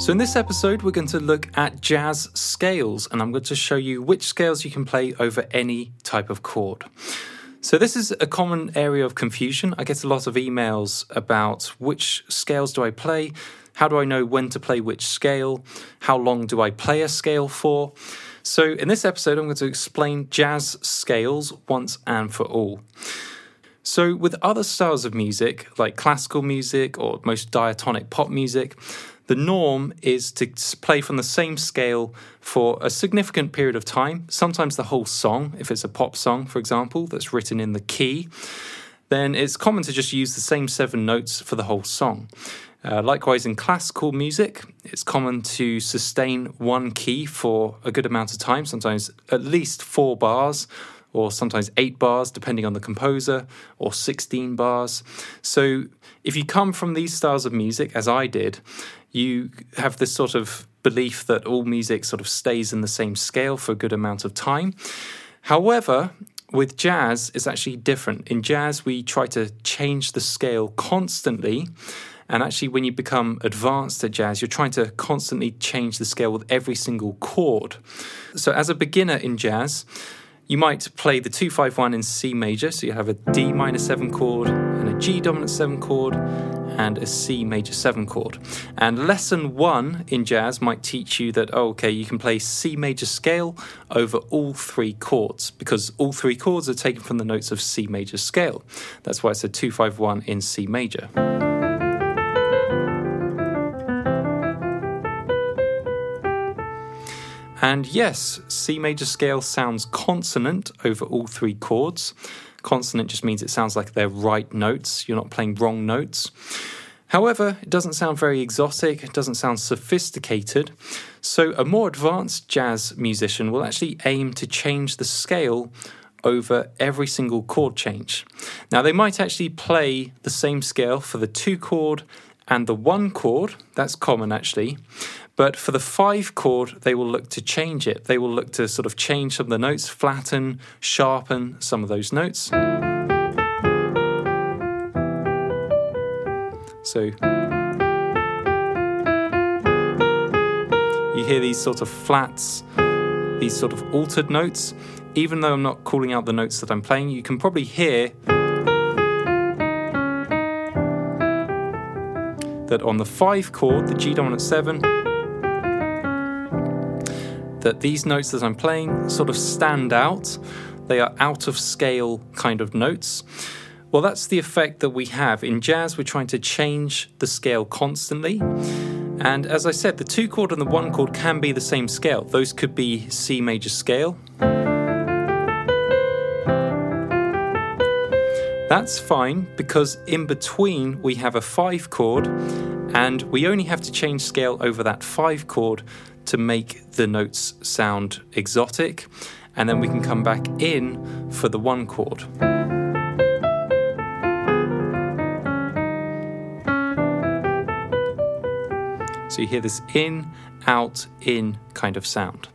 So, in this episode, we're going to look at jazz scales, and I'm going to show you which scales you can play over any type of chord. So, this is a common area of confusion. I get a lot of emails about which scales do I play, how do I know when to play which scale, how long do I play a scale for. So, in this episode, I'm going to explain jazz scales once and for all. So, with other styles of music, like classical music or most diatonic pop music, the norm is to play from the same scale for a significant period of time, sometimes the whole song, if it's a pop song, for example, that's written in the key, then it's common to just use the same seven notes for the whole song. Uh, likewise, in classical music, it's common to sustain one key for a good amount of time, sometimes at least four bars, or sometimes eight bars, depending on the composer, or 16 bars. So, if you come from these styles of music, as I did, you have this sort of belief that all music sort of stays in the same scale for a good amount of time. However, with jazz, it's actually different. In jazz, we try to change the scale constantly. And actually, when you become advanced at jazz, you're trying to constantly change the scale with every single chord. So, as a beginner in jazz, you might play the 251 in C major, so you have a D minor 7 chord and a G dominant 7 chord and a C major 7 chord. And lesson 1 in jazz might teach you that, oh, okay, you can play C major scale over all three chords because all three chords are taken from the notes of C major scale. That's why it's a 251 in C major. And yes, C major scale sounds consonant over all three chords. Consonant just means it sounds like they're right notes. You're not playing wrong notes. However, it doesn't sound very exotic, it doesn't sound sophisticated. So, a more advanced jazz musician will actually aim to change the scale over every single chord change. Now, they might actually play the same scale for the two chord and the one chord, that's common actually. But for the five chord, they will look to change it. They will look to sort of change some of the notes, flatten, sharpen some of those notes. So you hear these sort of flats, these sort of altered notes. Even though I'm not calling out the notes that I'm playing, you can probably hear that on the five chord, the G dominant seven, that these notes that I'm playing sort of stand out. They are out of scale kind of notes. Well, that's the effect that we have. In jazz, we're trying to change the scale constantly. And as I said, the two chord and the one chord can be the same scale. Those could be C major scale. That's fine because in between we have a five chord and we only have to change scale over that five chord to make the notes sound exotic, and then we can come back in for the one chord. So you hear this in, out, in kind of sound.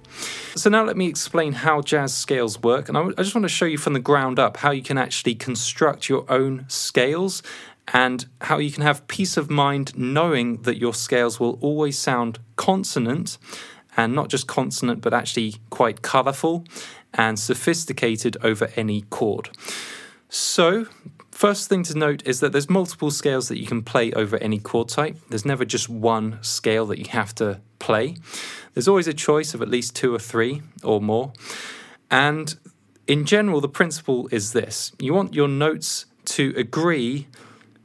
So now let me explain how jazz scales work, and I, just want to show you from the ground up how you can actually construct your own scales and how you can have peace of mind knowing that your scales will always sound consonant and not just consonant but actually quite colourful and sophisticated over any chord. So, first thing to note is that there's multiple scales that you can play over any chord type. There's never just one scale that you have to play. There's always a choice of at least two or three or more. And in general, the principle is this you want your notes to agree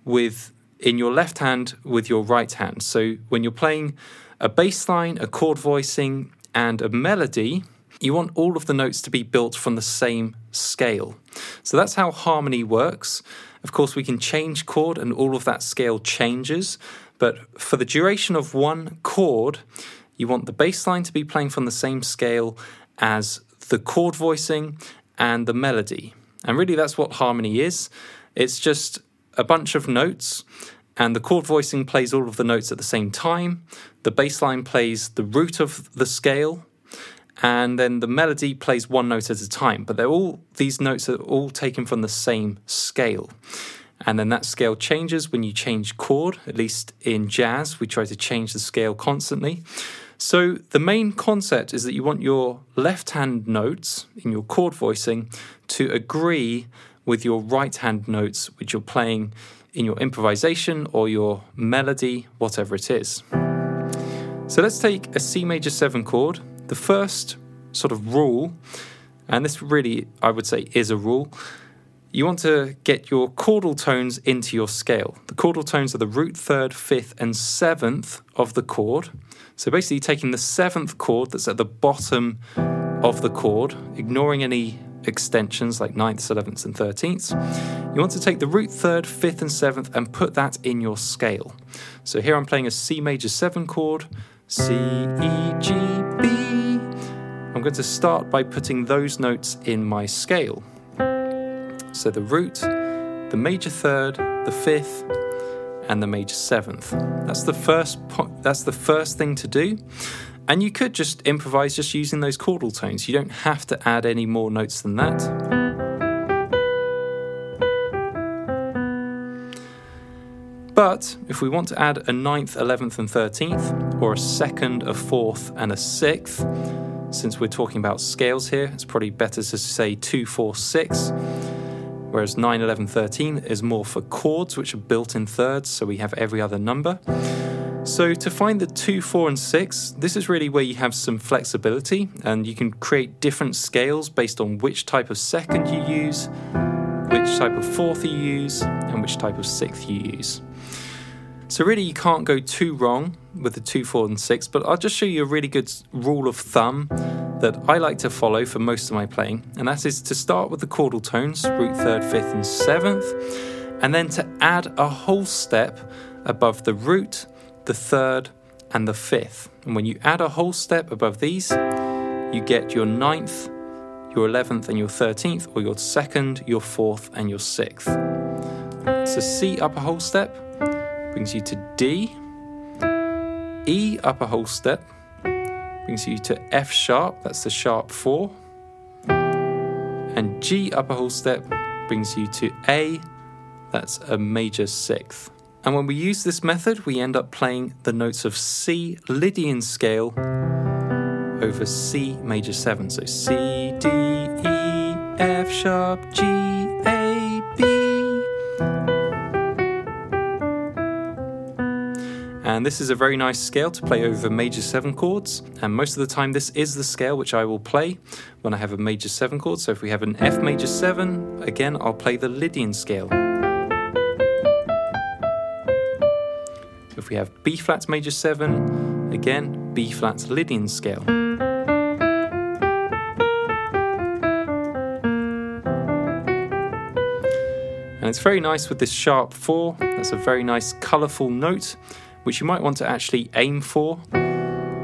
with in your left hand with your right hand. So when you're playing a bass line, a chord voicing, and a melody, you want all of the notes to be built from the same scale. So that's how harmony works. Of course, we can change chord and all of that scale changes, but for the duration of one chord, you want the bass line to be playing from the same scale as the chord voicing and the melody. And really, that's what harmony is. It's just a bunch of notes, and the chord voicing plays all of the notes at the same time. The bass line plays the root of the scale, and then the melody plays one note at a time. But they're all these notes are all taken from the same scale. And then that scale changes when you change chord. At least in jazz, we try to change the scale constantly. So the main concept is that you want your left hand notes in your chord voicing to agree with your right hand notes, which you're playing in your improvisation or your melody, whatever it is. So let's take a C major 7 chord. The first sort of rule, and this really, I would say, is a rule. You want to get your chordal tones into your scale. The chordal tones are the root, third, fifth, and seventh of the chord. So basically, taking the seventh chord that's at the bottom of the chord, ignoring any extensions like ninths, elevenths, and thirteenths. You want to take the root third, fifth, and seventh and put that in your scale. So here I'm playing a C major 7 chord, C, E, G, B. I'm going to start by putting those notes in my scale. So the root, the major third, the fifth, and the major seventh. That's the first that's the first thing to do. And you could just improvise just using those chordal tones. You don't have to add any more notes than that. But if we want to add a ninth, eleventh, and thirteenth, or a second, a fourth, and a sixth, since we're talking about scales here, it's probably better to say two, four, six. Whereas 9, 11, 13 is more for chords, which are built in thirds, so we have every other number. So, to find the 2, 4, and 6, this is really where you have some flexibility and you can create different scales based on which type of second you use, which type of fourth you use, and which type of sixth you use. So, really, you can't go too wrong with the 2, 4, and 6, but I'll just show you a really good rule of thumb that I like to follow for most of my playing, and that is to start with the chordal tones, root, third, fifth, and seventh, and then to add a whole step above the root, the third, and the fifth. And when you add a whole step above these, you get your ninth, your eleventh, and your thirteenth, or your second, your fourth, and your sixth. So C up a whole step brings you to D. E up a whole step brings you to F sharp, that's the sharp 4. And G up a whole step brings you to A, that's a major sixth. And when we use this method, we end up playing the notes of C Lydian scale over C major 7. So C, D, E, F sharp, G, And this is a very nice scale to play over major 7 chords. And most of the time, this is the scale which I will play when I have a major 7 chord. So if we have an F major 7, again, I'll play the Lydian scale. If we have B flat major 7, again, B flat Lydian scale. And it's very nice with this sharp 4. That's a very nice colourful note which you might want to actually aim for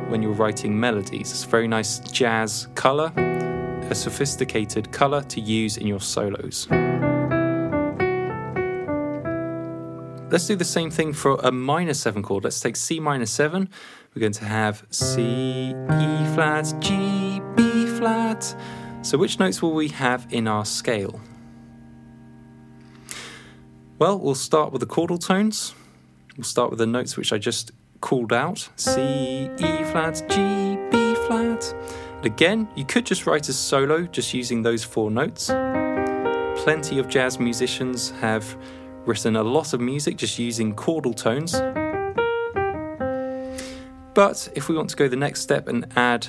when you're writing melodies. It's very nice jazz colour, a sophisticated colour to use in your solos. Let's do the same thing for a minor 7 chord. Let's take C minor 7. We're going to have C, E flat, G, B flat. So, which notes will we have in our scale? Well, we'll start with the chordal tones. We'll start with the notes which I just called out C, E flat, G, B flat. And again, you could just write a solo just using those four notes. Plenty of jazz musicians have written a lot of music just using chordal tones. But if we want to go the next step and add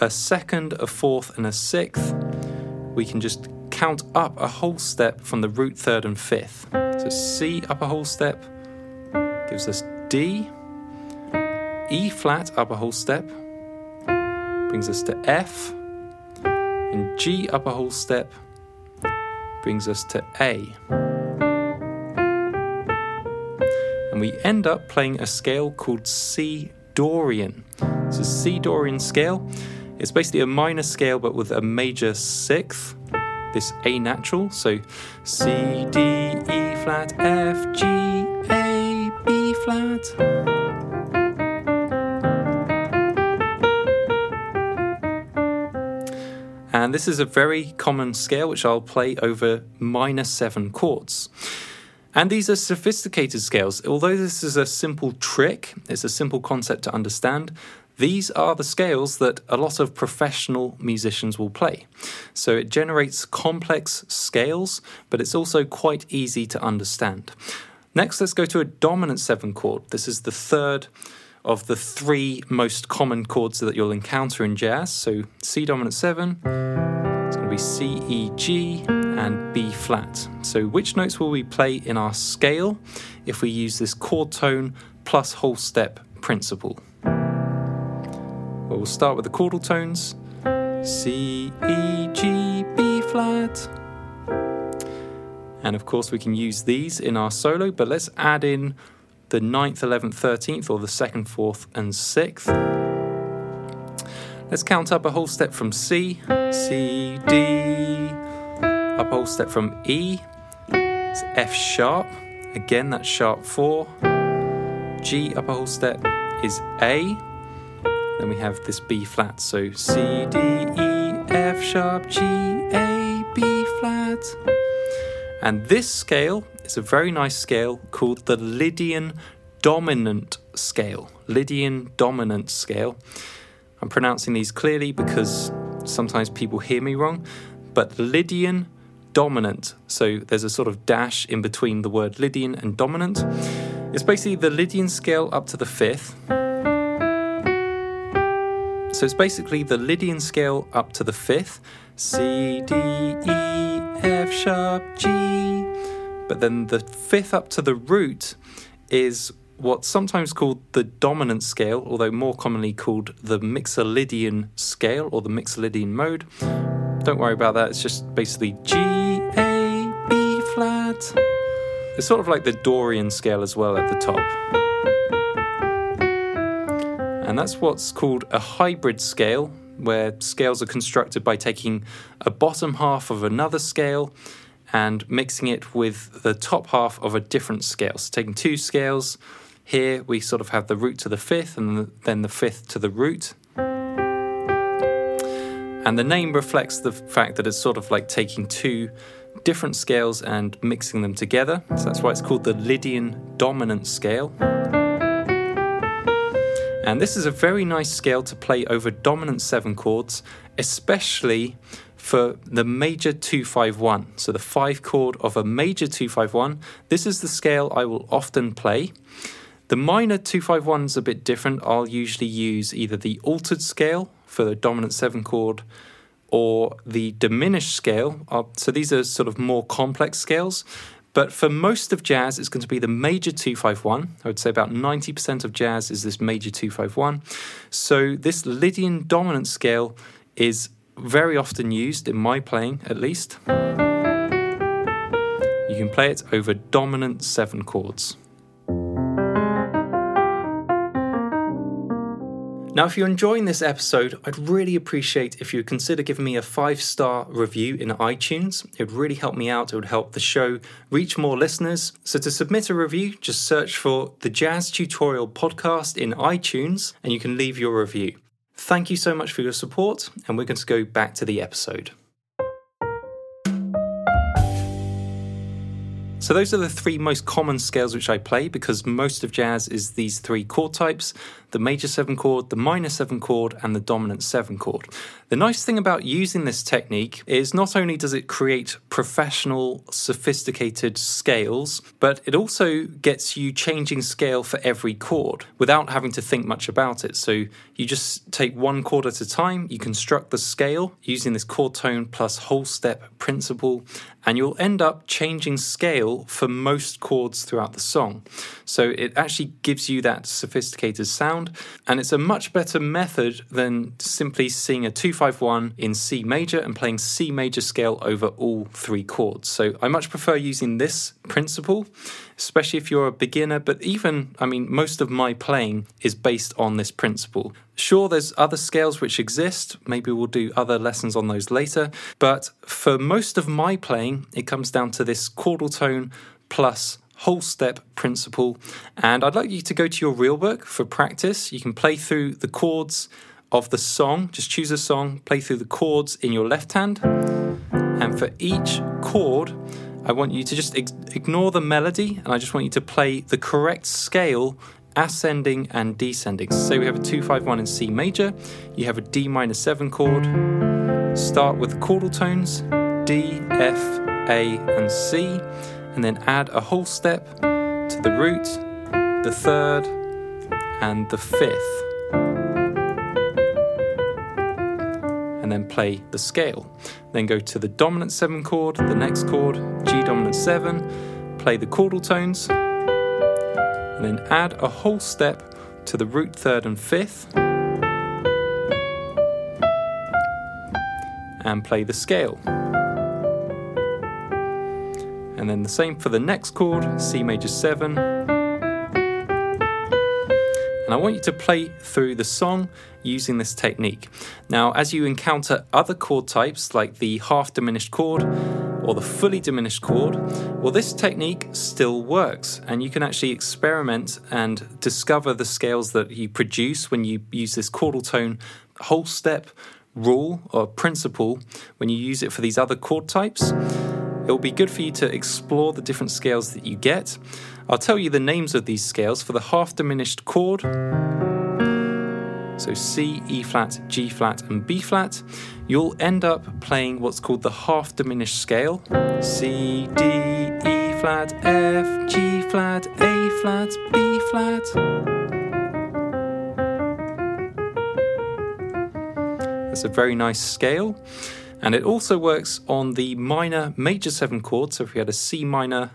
a second, a fourth, and a sixth, we can just count up a whole step from the root, third, and fifth. So C up a whole step, gives us D, E flat up a whole step, brings us to F, and G up a whole step brings us to A. And we end up playing a scale called C Dorian. So C Dorian scale it's basically a minor scale but with a major sixth, this A natural. So C, D, E flat, F, G, A, flat. And this is a very common scale which I'll play over minor seven chords. And these are sophisticated scales. Although this is a simple trick, it's a simple concept to understand, these are the scales that a lot of professional musicians will play. So it generates complex scales, but it's also quite easy to understand. Next, let's go to a dominant seven chord. This is the third of the three most common chords that you'll encounter in jazz. So C dominant seven, it's going to be C, E, G, and B flat. So, which notes will we play in our scale if we use this chord tone plus whole step principle? Well, we'll start with the chordal tones C, E, G, B flat. And of course, we can use these in our solo, but let's add in the 9th, 11th, 13th, or the 2nd, 4th, and 6th. Let's count up a whole step from C, C, D, up a whole step from E, it's F sharp, again that's sharp 4, G up a whole step is A, then we have this B flat, so C, D, E, F sharp, G, A, B flat. And this scale is a very nice scale called the Lydian dominant scale. Lydian dominant scale. I'm pronouncing these clearly because sometimes people hear me wrong, but Lydian dominant. So there's a sort of dash in between the word Lydian and dominant. It's basically the Lydian scale up to the fifth. So it's basically the Lydian scale up to the fifth. C, D, E, F sharp, G. But then the fifth up to the root is what's sometimes called the dominant scale, although more commonly called the Mixolydian scale or the Mixolydian mode. Don't worry about that, it's just basically G, A, B flat. It's sort of like the Dorian scale as well at the top. And that's what's called a hybrid scale, where scales are constructed by taking a bottom half of another scale and mixing it with the top half of a different scale. So taking two scales, here we sort of have the root to the fifth and then the fifth to the root. And the name reflects the fact that it's sort of like taking two different scales and mixing them together. So that's why it's called the Lydian dominant scale. And this is a very nice scale to play over dominant seven chords, especially for the major 251. So the five chord of a major 251. This is the scale I will often play. The minor 251 is a bit different. I'll usually use either the altered scale for the dominant seven chord or the diminished scale. Uh, so these are sort of more complex scales. But for most of jazz, it's going to be the major 251. I would say about 90% of jazz is this major 251. So this Lydian dominant scale is very often used in my playing, at least. You can play it over dominant seven chords. Now, if you're enjoying this episode, I'd really appreciate if you would consider giving me a five star review in iTunes. It would really help me out, it would help the show reach more listeners. So, to submit a review, just search for the Jazz Tutorial Podcast in iTunes and you can leave your review. Thank you so much for your support, and we're going to go back to the episode. So, those are the three most common scales which I play because most of jazz is these three chord types the major seven chord, the minor seven chord, and the dominant seven chord. The nice thing about using this technique is not only does it create professional, sophisticated scales, but it also gets you changing scale for every chord without having to think much about it. So you just take one chord at a time, you construct the scale using this chord tone plus whole step principle, and you'll end up changing scale for most chords throughout the song. So it actually gives you that sophisticated sound, and it's a much better method than simply seeing a 251 in C major and playing C major scale over all three chords. So I much prefer using this principle, especially if you're a beginner, but even, I mean, most of my playing is based on this principle. Sure, there's other scales which exist. Maybe we'll do other lessons on those later. But for most of my playing, it comes down to this chordal tone plus whole step principle. And I'd like you to go to your real book for practice. You can play through the chords of the song. Just choose a song, play through the chords in your left hand. And for each chord, I want you to just ignore the melody and I just want you to play the correct scale ascending and descending. So we have a 251 in C major, you have a D minor 7 chord, start with the chordal tones D, F, A, and C, and then add a whole step to the root, the third, and the fifth. And then play the scale. Then go to the dominant 7 chord, the next chord, G dominant 7, play the chordal tones, and then add a whole step to the root third and fifth, and play the scale. And then the same for the next chord, C major 7. And I want you to play through the song using this technique. Now, as you encounter other chord types like the half diminished chord or the fully diminished chord, well, this technique still works, and you can actually experiment and discover the scales that you produce when you use this chordal tone whole step rule or principle when you use it for these other chord types. It will be good for you to explore the different scales that you get. I'll tell you the names of these scales for the half diminished chord. So C, E flat, G flat, and B flat. You'll end up playing what's called the half diminished scale C, D, E flat, F, G flat, A flat, B flat. That's a very nice scale. And it also works on the minor major 7 chord. So if we had a C minor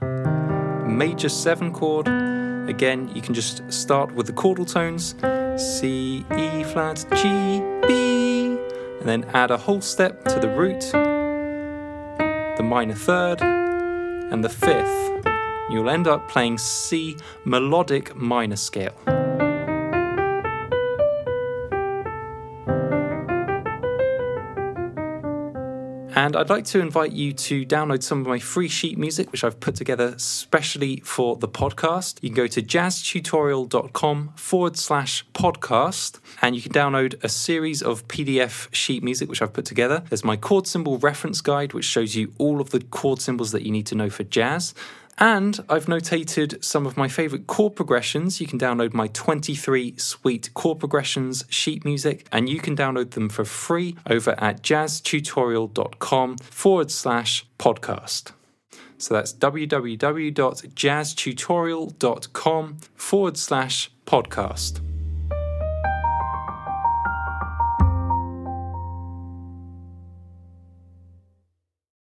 major 7 chord, again, you can just start with the chordal tones C, E flat, G, B, and then add a whole step to the root, the minor third, and the fifth. You'll end up playing C melodic minor scale. And I'd like to invite you to download some of my free sheet music, which I've put together specially for the podcast. You can go to jazztutorial.com forward slash podcast, and you can download a series of PDF sheet music, which I've put together. There's my chord symbol reference guide, which shows you all of the chord symbols that you need to know for jazz. And I've notated some of my favorite chord progressions. You can download my 23 sweet chord progressions sheet music, and you can download them for free over at jazztutorial.com forward slash podcast. So that's www.jazztutorial.com forward slash podcast.